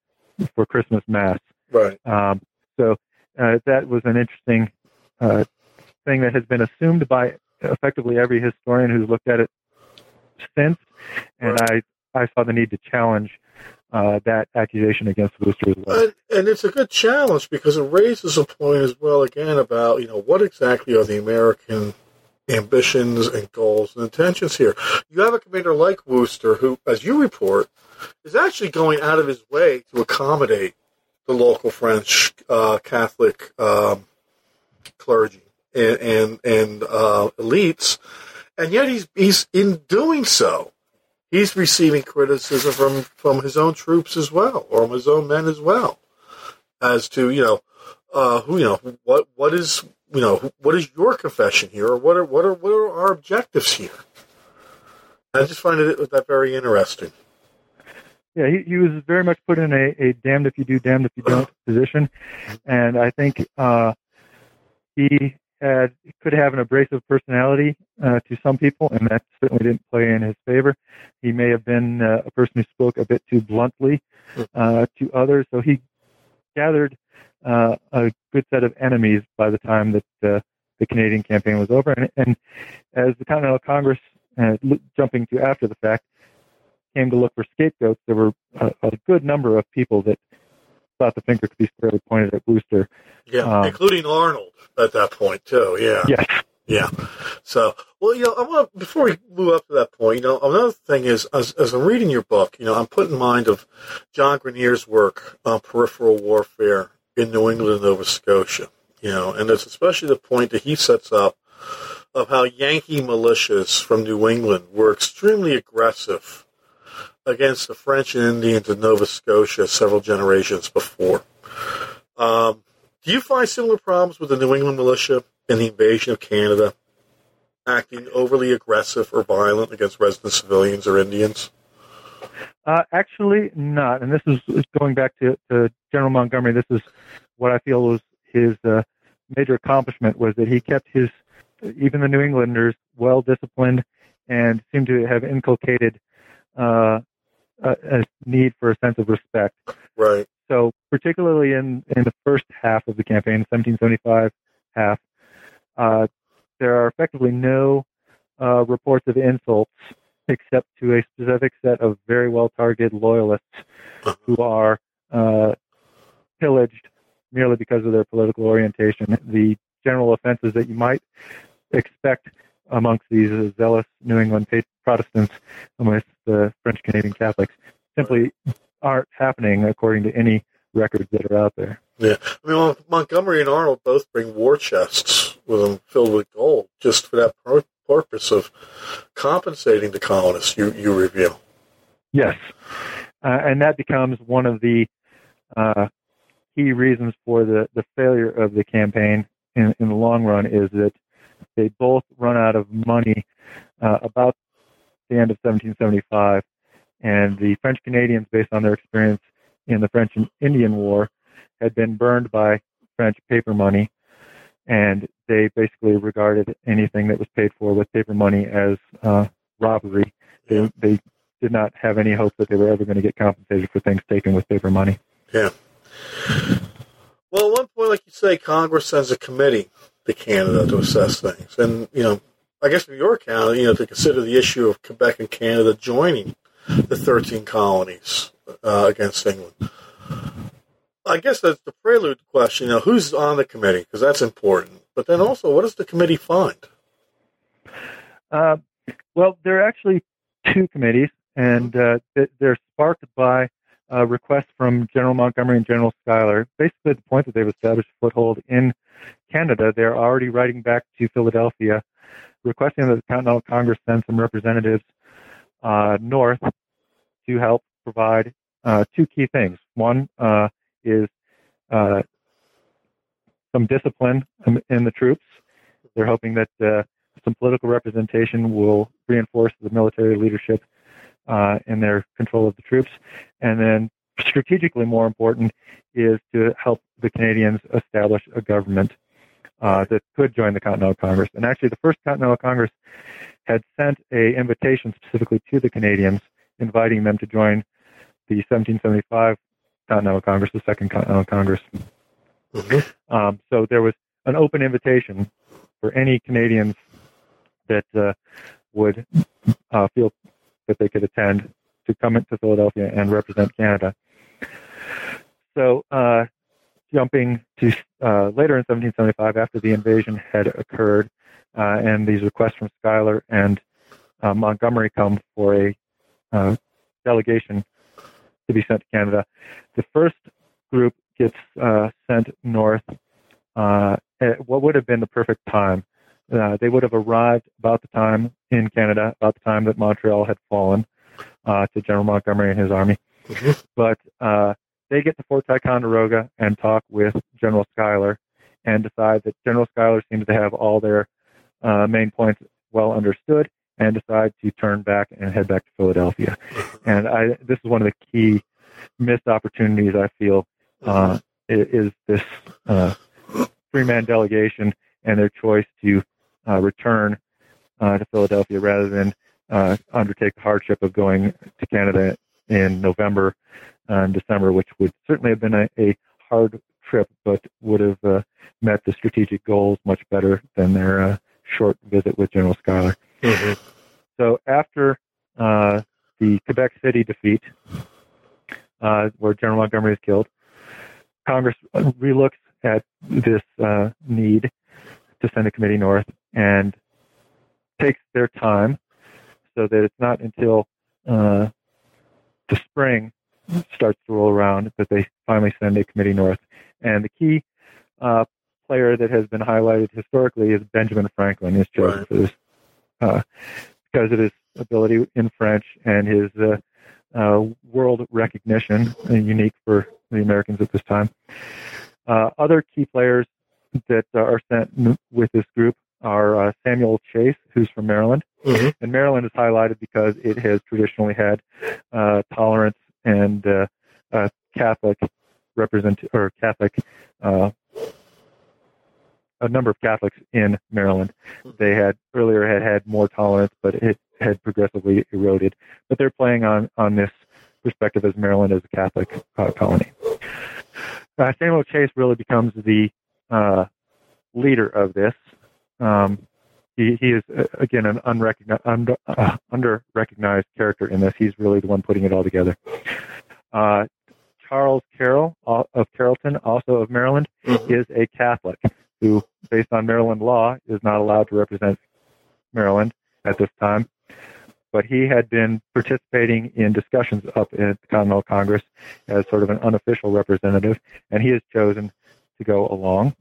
for Christmas Mass. Right. Um, so uh, that was an interesting uh, thing that has been assumed by effectively every historian who's looked at it since, and I I saw the need to challenge uh, that accusation against Wooster as well. And, and it's a good challenge because it raises a point as well again about you know what exactly are the American ambitions and goals and intentions here. You have a commander like Wooster who, as you report, is actually going out of his way to accommodate the local French uh, Catholic um, clergy and and, and uh, elites, and yet he's he's in doing so. He's receiving criticism from, from his own troops as well, or his own men as well, as to you know, uh, who you know what what is you know what is your confession here, or what are what are what are our objectives here? I just find it that very interesting. Yeah, he, he was very much put in a, a damned if you do, damned if you don't position, and I think uh, he had could have an abrasive personality uh, to some people, and that certainly didn't play in his favor. He may have been uh, a person who spoke a bit too bluntly uh, to others, so he gathered uh, a good set of enemies by the time that uh, the Canadian campaign was over. And, and as the Continental Congress, uh, jumping to after the fact, came to look for scapegoats, there were a, a good number of people that thought the finger could be squarely pointed at Wooster. Yeah, Um, including Arnold at that point too. Yeah, Yes. yeah. So, well, you know, I want before we move up to that point, you know, another thing is as, as I'm reading your book, you know, I'm put in mind of John Grenier's work on peripheral warfare in New England and Nova Scotia. You know, and it's especially the point that he sets up of how Yankee militias from New England were extremely aggressive against the French and Indians in Nova Scotia several generations before. Um, do you find similar problems with the New England militia in the invasion of Canada, acting overly aggressive or violent against resident civilians or Indians? Uh, actually, not. And this is going back to, to General Montgomery. This is what I feel was his uh, major accomplishment was that he kept his even the New Englanders well disciplined and seemed to have inculcated uh, a, a need for a sense of respect. Right. So, particularly in, in the first half of the campaign, 1775 half, uh, there are effectively no uh, reports of insults except to a specific set of very well targeted loyalists who are uh, pillaged merely because of their political orientation. The general offenses that you might expect amongst these zealous New England Protestants amongst the French Canadian Catholics simply aren't happening according to any records that are out there. Yeah, I mean Montgomery and Arnold both bring war chests with them filled with gold, just for that purpose of compensating the colonists. You you reveal. Yes, uh, and that becomes one of the uh, key reasons for the the failure of the campaign in in the long run is that they both run out of money uh, about the end of 1775, and the French Canadians, based on their experience in the French and Indian War, had been burned by French paper money, and they basically regarded anything that was paid for with paper money as uh, robbery. They, they did not have any hope that they were ever going to get compensated for things taken with paper money. Yeah. Well, at one point, like you say, Congress sends a committee to Canada to assess things, and you know, I guess from your account, you know, to consider the issue of Quebec and Canada joining the 13 colonies uh, against England. I guess that's the prelude question. You know, who's on the committee? Because that's important. But then also, what does the committee find? Uh, well, there are actually two committees, and uh, they're sparked by a request from General Montgomery and General Schuyler. Basically, at the point that they've established a foothold in Canada, they're already writing back to Philadelphia, requesting that the Continental Congress send some representatives uh, north to help provide uh, two key things. One uh, is uh, some discipline in the troops. They're hoping that uh, some political representation will reinforce the military leadership uh, in their control of the troops. And then, strategically more important, is to help the Canadians establish a government uh, that could join the Continental Congress. And actually, the first Continental Congress had sent a invitation specifically to the Canadians, inviting them to join the 1775 Continental Congress, the Second Continental Congress. Mm-hmm. Um, so there was an open invitation for any Canadians that uh, would uh, feel that they could attend to come into Philadelphia and represent Canada. So, uh, jumping to uh, later in 1775, after the invasion had occurred, uh, and these requests from Schuyler and uh, Montgomery come for a delegation to be sent to Canada. The first group gets uh, sent north uh, at what would have been the perfect time. Uh, they would have arrived about the time in Canada, about the time that Montreal had fallen uh, to General Montgomery and his army. Mm-hmm. But uh, they get to Fort Ticonderoga and talk with General Schuyler and decide that General Schuyler seems to have all their uh, main points well understood and decide to turn back and head back to Philadelphia. And I, this is one of the key missed opportunities I feel uh, is this uh, three-man delegation and their choice to return uh, to Philadelphia rather than uh, undertake the hardship of going to Canada in November and December, which would certainly have been a, a hard trip, but would have uh, met the strategic goals much better than their short visit with General Schuyler. Mm-hmm. So after uh, the Quebec City defeat, uh, where General Montgomery is killed, Congress relooks at this uh, need to send a committee north and takes their time so that it's not until uh, the spring starts to roll around that they finally send a committee north. And the key uh, player that has been highlighted historically is Benjamin Franklin is chosen right. for this uh, because of his ability in French and his uh, uh, world recognition, uh, unique for the Americans at this time. Uh, other key players that are sent with this group are uh, Samuel Chase, who's from Maryland, mm-hmm. and Maryland is highlighted because it has traditionally had tolerance and Catholic represent or Catholic a number of Catholics in Maryland. They had earlier had had more tolerance, but it had progressively eroded. But they're playing on on this perspective as Maryland as a Catholic uh, colony. Uh, Samuel Chase really becomes the uh, leader of this. Um, he, he is uh, again an unrecognized, under, uh, under recognized character in this. He's really the one putting it all together. Uh, Charles Carroll of Carrollton, also of Maryland, mm-hmm. is a Catholic who, based on Maryland law, is not allowed to represent Maryland at this time. But he had been participating in discussions up at the Continental Congress as sort of an unofficial representative, and he has chosen to go along.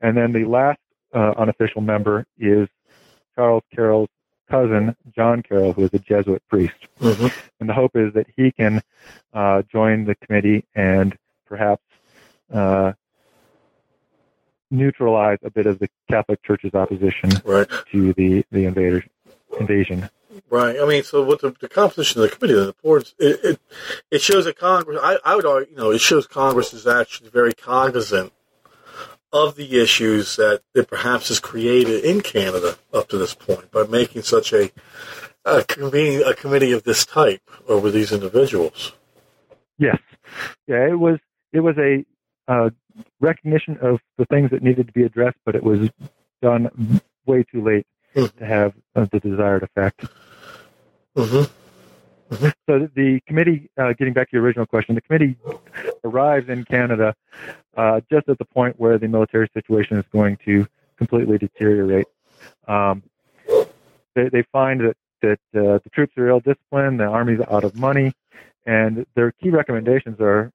And then the last uh, unofficial member is Charles Carroll's cousin, John Carroll, who is a Jesuit priest. Mm-hmm. And the hope is that he can uh, join the committee and perhaps uh, neutralize a bit of the Catholic Church's opposition right. to the the invader, invasion. Right. I mean, so with the, the composition of the committee, the boards, it, it, it shows that Congress. I, I would argue, you know, it shows Congress is actually very cognizant of the issues that it perhaps has created in Canada up to this point by making such a, a convening a committee of this type over these individuals. Yes. Yeah. It was. It was a uh, recognition of the things that needed to be addressed, but it was done way too late mm-hmm. to have uh, the desired effect. Mm-hmm. So the committee, uh, getting back to your original question, the committee arrives in Canada uh, just at the point where the military situation is going to completely deteriorate. Um, they, they, find that that uh, the troops are ill disciplined, the army's out of money, and their key recommendations are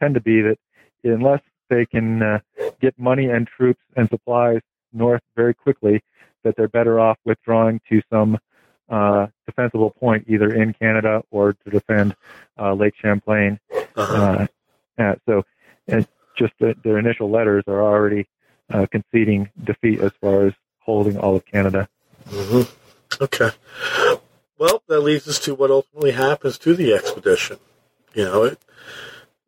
tend to be that unless they can uh, get money and troops and supplies north very quickly, that they're better off withdrawing to some uh, defensible point, either in Canada or to defend uh, Lake Champlain. Uh-huh. Uh, so, just the, their initial letters are already uh, conceding defeat as far as holding all of Canada. Mm-hmm. Okay. Well, that leads us to what ultimately happens to the expedition. You know, it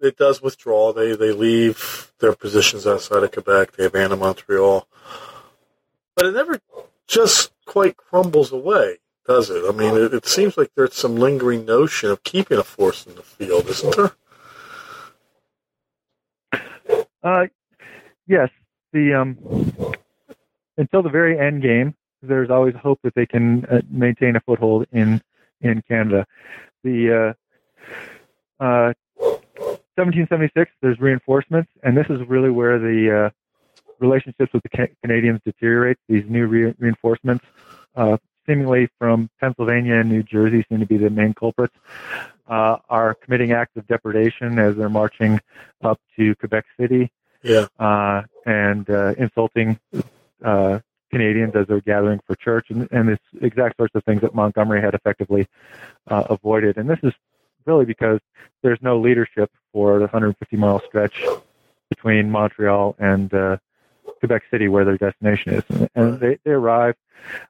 it does withdraw. They they leave their positions outside of Quebec. They abandon Montreal, but it never just quite crumbles away, does it? I mean, it, it seems like there's some lingering notion of keeping a force in the field, isn't there? Uh, yes. The um, until the very end game, there's always hope that they can uh, maintain a foothold in in Canada. The uh, uh, 1776, there's reinforcements, and this is really where the uh, relationships with the ca- Canadians deteriorate. These new re- reinforcements, uh, seemingly from Pennsylvania and New Jersey, seem to be the main culprits, uh, are committing acts of depredation as they're marching up to Quebec City. Yeah. Uh, and uh, insulting uh, Canadians as they're gathering for church, and, and this exact sorts of things that Montgomery had effectively avoided. And this is really because there's no leadership for the 150 mile stretch between Montreal and uh, Quebec City, where their destination is. And they, they arrive.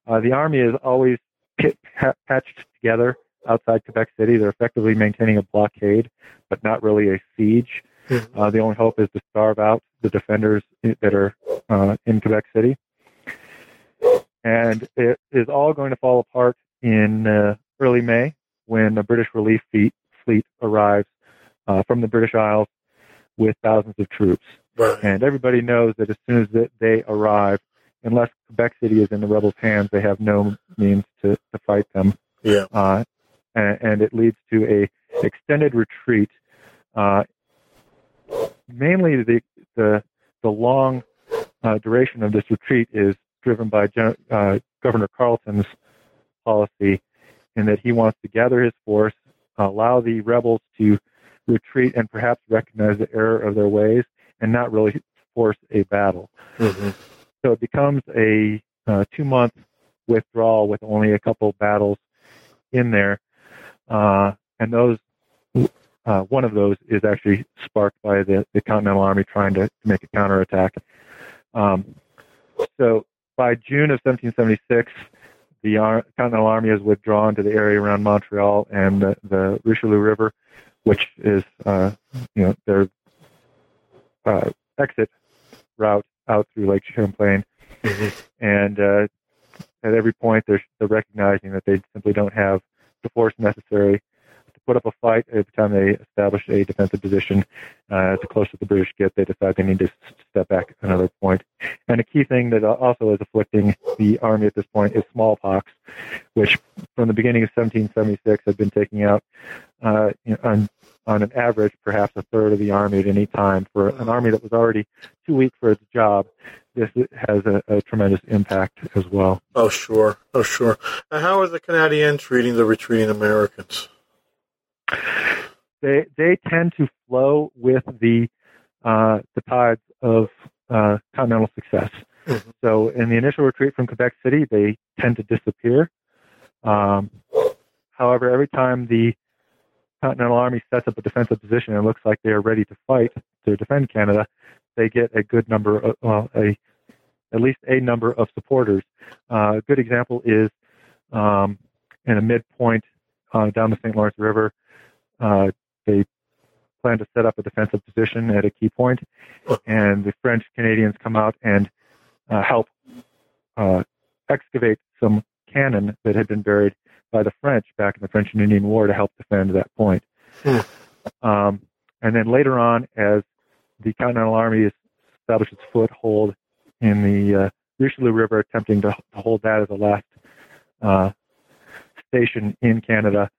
Uh, the army is always pit, patched together outside Quebec City. They're effectively maintaining a blockade, but not really a siege. Mm-hmm. Uh, the only hope is to starve out the defenders that are uh, in Quebec City. And it is all going to fall apart in uh, early May when a British relief fleet, fleet arrives uh, from the British Isles with thousands of troops. Right. And everybody knows that as soon as they arrive, unless Quebec City is in the rebels' hands, they have no means to, to fight them. Yeah. Uh, and, and, it leads to a extended retreat. Uh, mainly, the the the long uh, duration of this retreat is driven by Gen- uh, Governor Carleton's policy, in that he wants to gather his force, allow the rebels to retreat and perhaps recognize the error of their ways and not really force a battle. Mm-hmm. So it becomes a uh, two month withdrawal with only a couple battles in there. Uh, and those, uh, one of those is actually sparked by the, the Continental Army trying to, make a counterattack. Um, so by June of 1776, the Ar- Continental Army is withdrawn to the area around Montreal and the, the Richelieu River, which is, uh, you know, their uh, exit route out through Lake Champlain. Mm-hmm. And uh, at every point, they're, they're recognizing that they simply don't have the force necessary put up a fight. Every time they establish a defensive position, uh, the closer the British get, they decide they need to step back another point. And a key thing that also is afflicting the army at this point is smallpox, which from the beginning of 1776 had been taking out uh, you know, on, on an average perhaps a third of the army at any time. For an army that was already too weak for its job, this has a, a tremendous impact as well. Oh, sure. Oh, sure. And how are the Canadians treating the retreating Americans? They they tend to flow with the uh, the tides of uh, continental success. Mm-hmm. So in the initial retreat from Quebec City, they tend to disappear. Um, however, every time the Continental Army sets up a defensive position and looks like they are ready to fight to defend Canada, they get a good number, of, well, a at least a number of supporters. Uh, a good example is um, in a midpoint uh, down the St. Lawrence River. Uh, they plan to set up a defensive position at a key point, and the French Canadians come out and uh, help uh, excavate some cannon that had been buried by the French back in the French and Indian War to help defend that point. Hmm. Um, and then later on, as the Continental Army established its foothold in the uh, Richelieu River, attempting to, to, hold that as a last uh, station in Canada,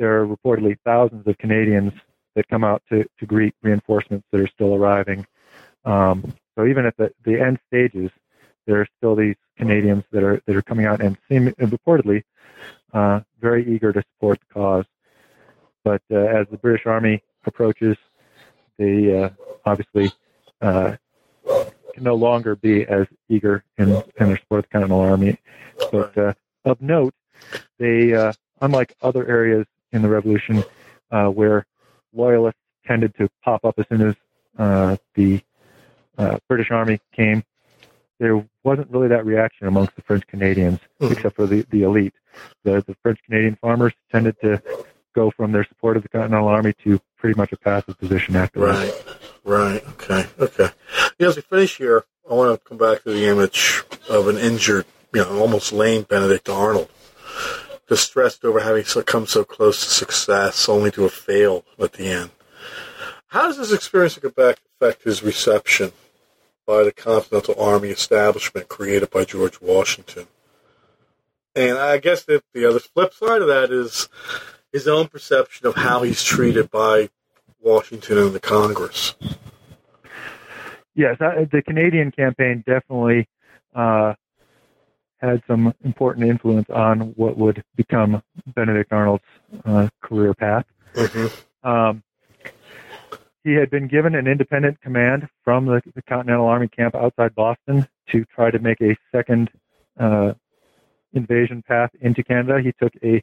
there are reportedly thousands of Canadians that come out to, to greet reinforcements that are still arriving. Um, so even at the, the end stages, there are still these Canadians that are that are coming out and seem and reportedly uh, very eager to support the cause. But uh, as the British Army approaches, they uh, obviously uh, can no longer be as eager in, in their support of the Continental Army. But uh, of note, they, uh, unlike other areas in the Revolution where loyalists tended to pop up as soon as uh, the uh, British Army came. There wasn't really that reaction amongst the French Canadians, mm-hmm. except for the, the elite. The, the French Canadian farmers tended to go from their support of the Continental Army to pretty much a passive position afterwards. Right, right, okay, okay. Yeah, as we finish here, I want to come back to the image of an injured, you know, almost lame Benedict Arnold distressed over having come so close to success only to have failed at the end. How does this experience of Quebec affect his reception by the Continental Army establishment created by George Washington? And I guess the, the other flip side of that is his own perception of how he's treated by Washington and the Congress. Yes, the Canadian campaign definitely uh, had some important influence on what would become Benedict Arnold's uh, career path. Mm-hmm. Um, he had been given an independent command from the, the, Continental Army camp outside Boston to try to make a second uh, invasion path into Canada. He took a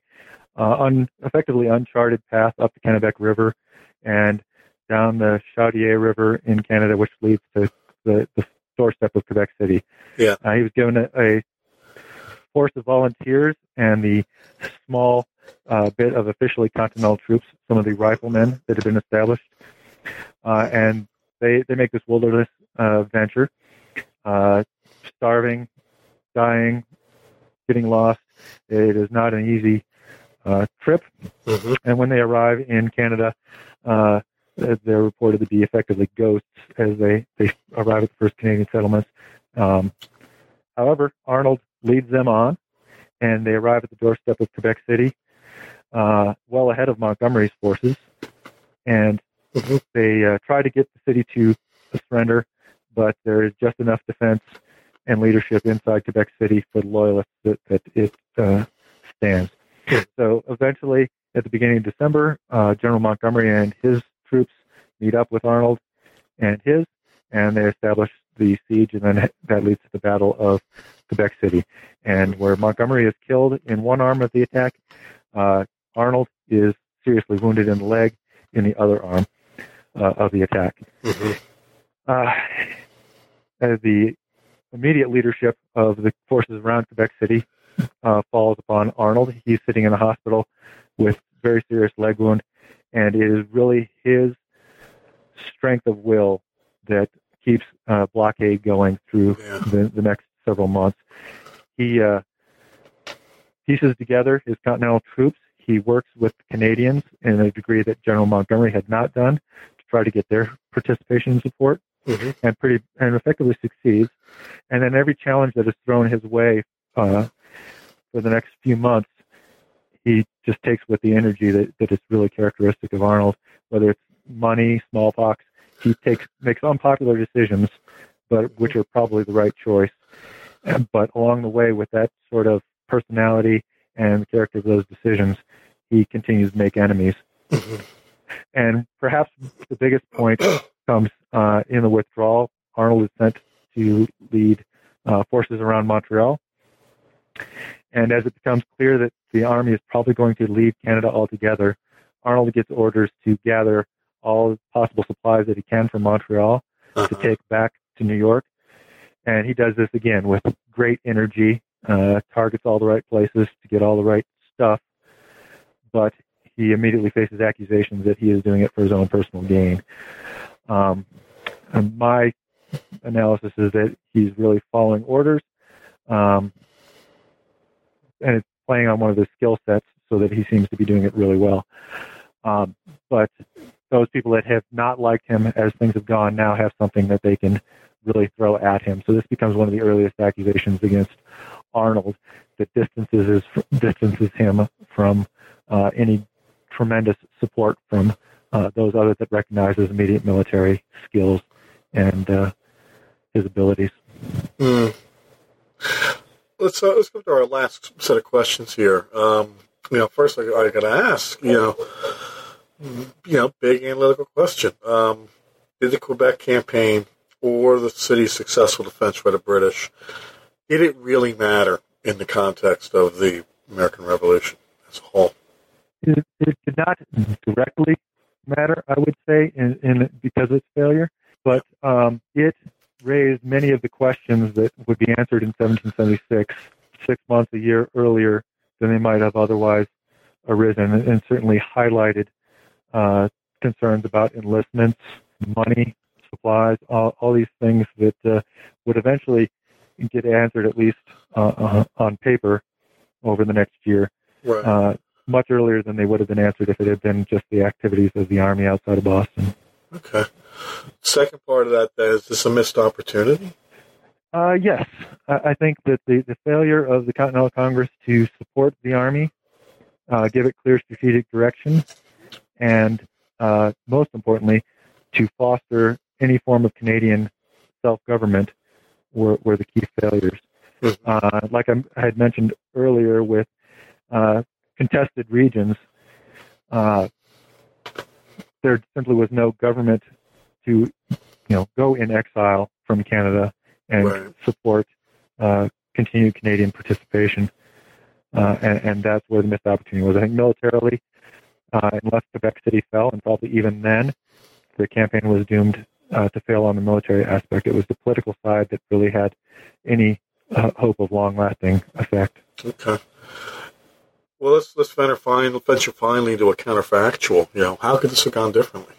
uh, un, effectively uncharted path up the Kennebec River and down the Chaudière River in Canada, which leads to the, the doorstep of Quebec City. Yeah. Uh, he was given a, a, force of volunteers and the small uh, bit of officially Continental troops, some of the riflemen that had been established. Uh, and they, they make this wilderness uh, venture, uh, starving, dying, getting lost. It is not an easy uh, trip. Mm-hmm. And when they arrive in Canada, uh, they're reported to be effectively ghosts as they, they arrive at the first Canadian settlements. Um, however, Arnold leads them on, and they arrive at the doorstep of Quebec City, uh, well ahead of Montgomery's forces, and mm-hmm. they uh, try to get the city to surrender, but there is just enough defense and leadership inside Quebec City for the loyalists that, that it uh, stands. So eventually, at the beginning of December, uh, General Montgomery and his troops meet up with Arnold and his, and they establish the siege, and then that leads to the Battle of Quebec City, and where Montgomery is killed in one arm of the attack, uh, Arnold is seriously wounded in the leg in the other arm uh, of the attack. Mm-hmm. Uh, as the immediate leadership of the forces around Quebec City uh, falls upon Arnold, he's sitting in a hospital with very serious leg wound, and it is really his strength of will that keeps uh, blockade going through yeah. the, the next several months. He uh, pieces together his Continental troops. He works with Canadians in a degree that General Montgomery had not done to try to get their participation and support. mm-hmm. and pretty and effectively succeeds. And then every challenge that is thrown his way uh, for the next few months, he just takes with the energy that, that is really characteristic of Arnold, whether it's money, smallpox. He takes makes unpopular decisions, but which are probably the right choice. But along the way, with that sort of personality and the character of those decisions, he continues to make enemies. Mm-hmm. And perhaps the biggest point comes uh, in the withdrawal. Arnold is sent to lead uh, forces around Montreal. And as it becomes clear that the army is probably going to leave Canada altogether, Arnold gets orders to gather all possible supplies that he can from Montreal uh-huh. to take back to New York. And he does this again with great energy, uh, targets all the right places to get all the right stuff. But he immediately faces accusations that he is doing it for his own personal gain. Um, my analysis is that he's really following orders, um, and it's playing on one of his skill sets so that he seems to be doing it really well. Um, but those people that have not liked him as things have gone now have something that they can really throw at him. So this becomes one of the earliest accusations against Arnold that distances distances him from uh, any tremendous support from uh, those others that recognize his immediate military skills and uh, his abilities. Mm. Let's uh, let's go to our last set of questions here. Um, you know, first I, I got to ask, you know, you know, big analytical question: um, Did the Quebec campaign or the city's successful defense by the British did it really matter in the context of the American Revolution as a whole? It, it did not directly matter, I would say, in, in because of its failure, but um, it raised many of the questions that would be answered in 1776, six months, a year earlier than they might have otherwise arisen, and, and certainly highlighted uh, concerns about enlistments, money, supplies, all, all these things that uh, would eventually get answered at least uh, uh on paper over the next year. Right. Uh, much earlier than they would have been answered if it had been just the activities of the Army outside of Boston. Okay. Second part of that is this a missed opportunity? Uh, yes. I, I think that the, the failure of the Continental Congress to support the Army, uh, give it clear strategic direction, and uh, most importantly, to foster any form of Canadian self government were, were the key failures. Mm-hmm. Uh, like I, had mentioned earlier with uh, contested regions, uh, there simply was no government to, you know, go in exile from Canada and right. support uh, continued Canadian participation. Uh, and, and, that's where the missed opportunity was. I think militarily, uh, unless Quebec City fell, and probably even then, the campaign was doomed uh, to fail on the military aspect. It was the political side that really had any uh, hope of long-lasting effect. Okay. Well, let's let's venture, fine, venture finally into a counterfactual. You know, how could this have gone differently?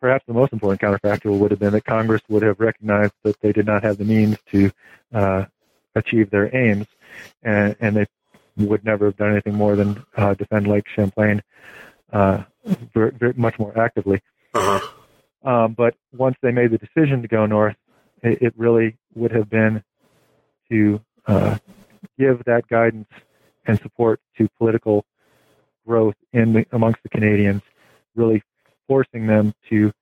Perhaps the most important counterfactual would have been that Congress would have recognized that they did not have the means to uh, achieve their aims, and, and, they would never have done anything more than uh, defend Lake Champlain uh, very, very, much more actively. Uh-huh. Um, but once they made the decision to go north, it, it really would have been to uh, give that guidance and support to political growth in the, amongst the Canadians, really forcing them to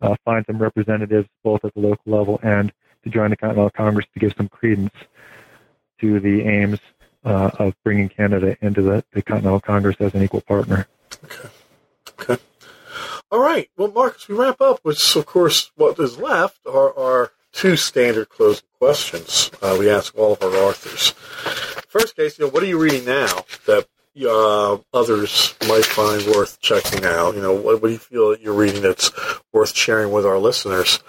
uh, find some representatives both at the local level and to join the Continental Congress to give some credence to the aims uh, of bringing Canada into the, the Continental Congress as an equal partner. Okay. Okay. All right. Well, Marcus, we wrap up, which, of course, what is left are our two standard closing questions uh, we ask all of our authors. First case, you know, what are you reading now that uh, others might find worth checking out? You know, what, what do you feel that you're reading that's worth sharing with our listeners?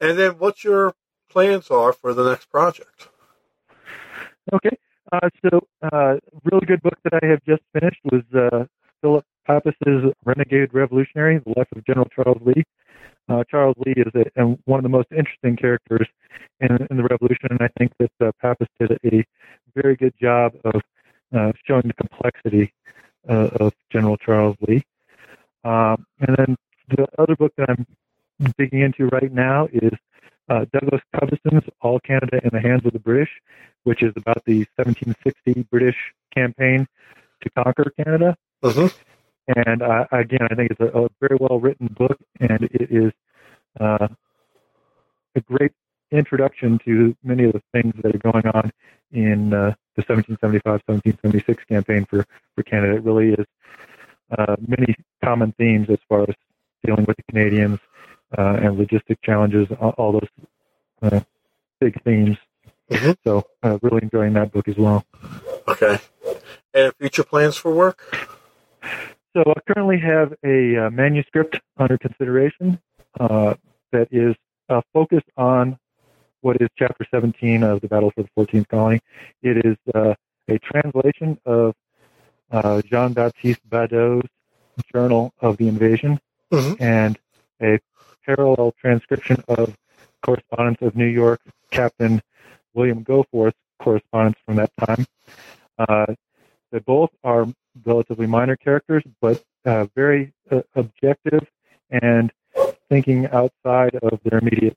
And then what your plans are for the next project. Okay. Uh, so, uh, really good book that I have just finished was uh, Philip Papas's Renegade Revolutionary, The Life of General Charles Lee. Uh, Charles Lee is a, one of the most interesting characters in, in the Revolution, and I think that uh, Pappas did a very good job of uh, showing the complexity uh, of General Charles Lee. Um, and then the other book that I'm digging into right now is uh, Douglas Cubbison's All Canada in the Hands of the British, which is about the 1760 British campaign to conquer Canada. Mhm. And uh, again, I think it's a, a very well written book, and it is uh, a great introduction to many of the things that are going on in uh, the 1775-1776 campaign for, for Canada. It really is uh, many common themes as far as dealing with the Canadians uh, and logistic challenges, all, all those uh, big themes. Mhm. So, uh, really enjoying that book as well. Okay. And future plans for work? So I currently have a uh, manuscript under consideration uh, that is uh, focused on what is Chapter 17 of the Battle for the 14th Colony. It is uh, a translation of uh, Jean-Baptiste Badeaux's Journal of the Invasion Mhm. and a parallel transcription of correspondence of New York Captain William Goforth's correspondence from that time. Uh, they both are relatively minor characters, but uh, very uh, objective and thinking outside of their immediate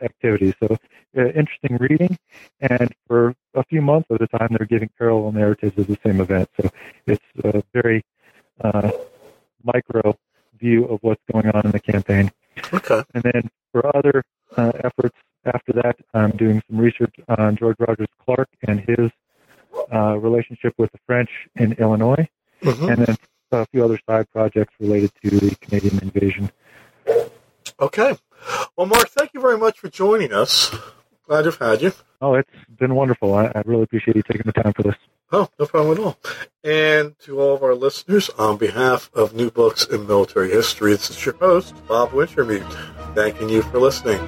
activities. So, uh, interesting reading. And for a few months at a time, they're giving parallel narratives of the same event. So, it's a very uh, micro view of what's going on in the campaign. Okay. And then for other uh, efforts after that, I'm doing some research on George Rogers Clark and his uh, relationship with the French in Illinois, Mhm. and then a few other side projects related to the Canadian invasion. Okay. Well, Mark, thank you very much for joining us. Glad to have had you. Oh, it's been wonderful. I, I really appreciate you taking the time for this. Oh, no problem at all. And to all of our listeners, on behalf of New Books in Military History, this is your host, Bob Wintermute, thanking you for listening.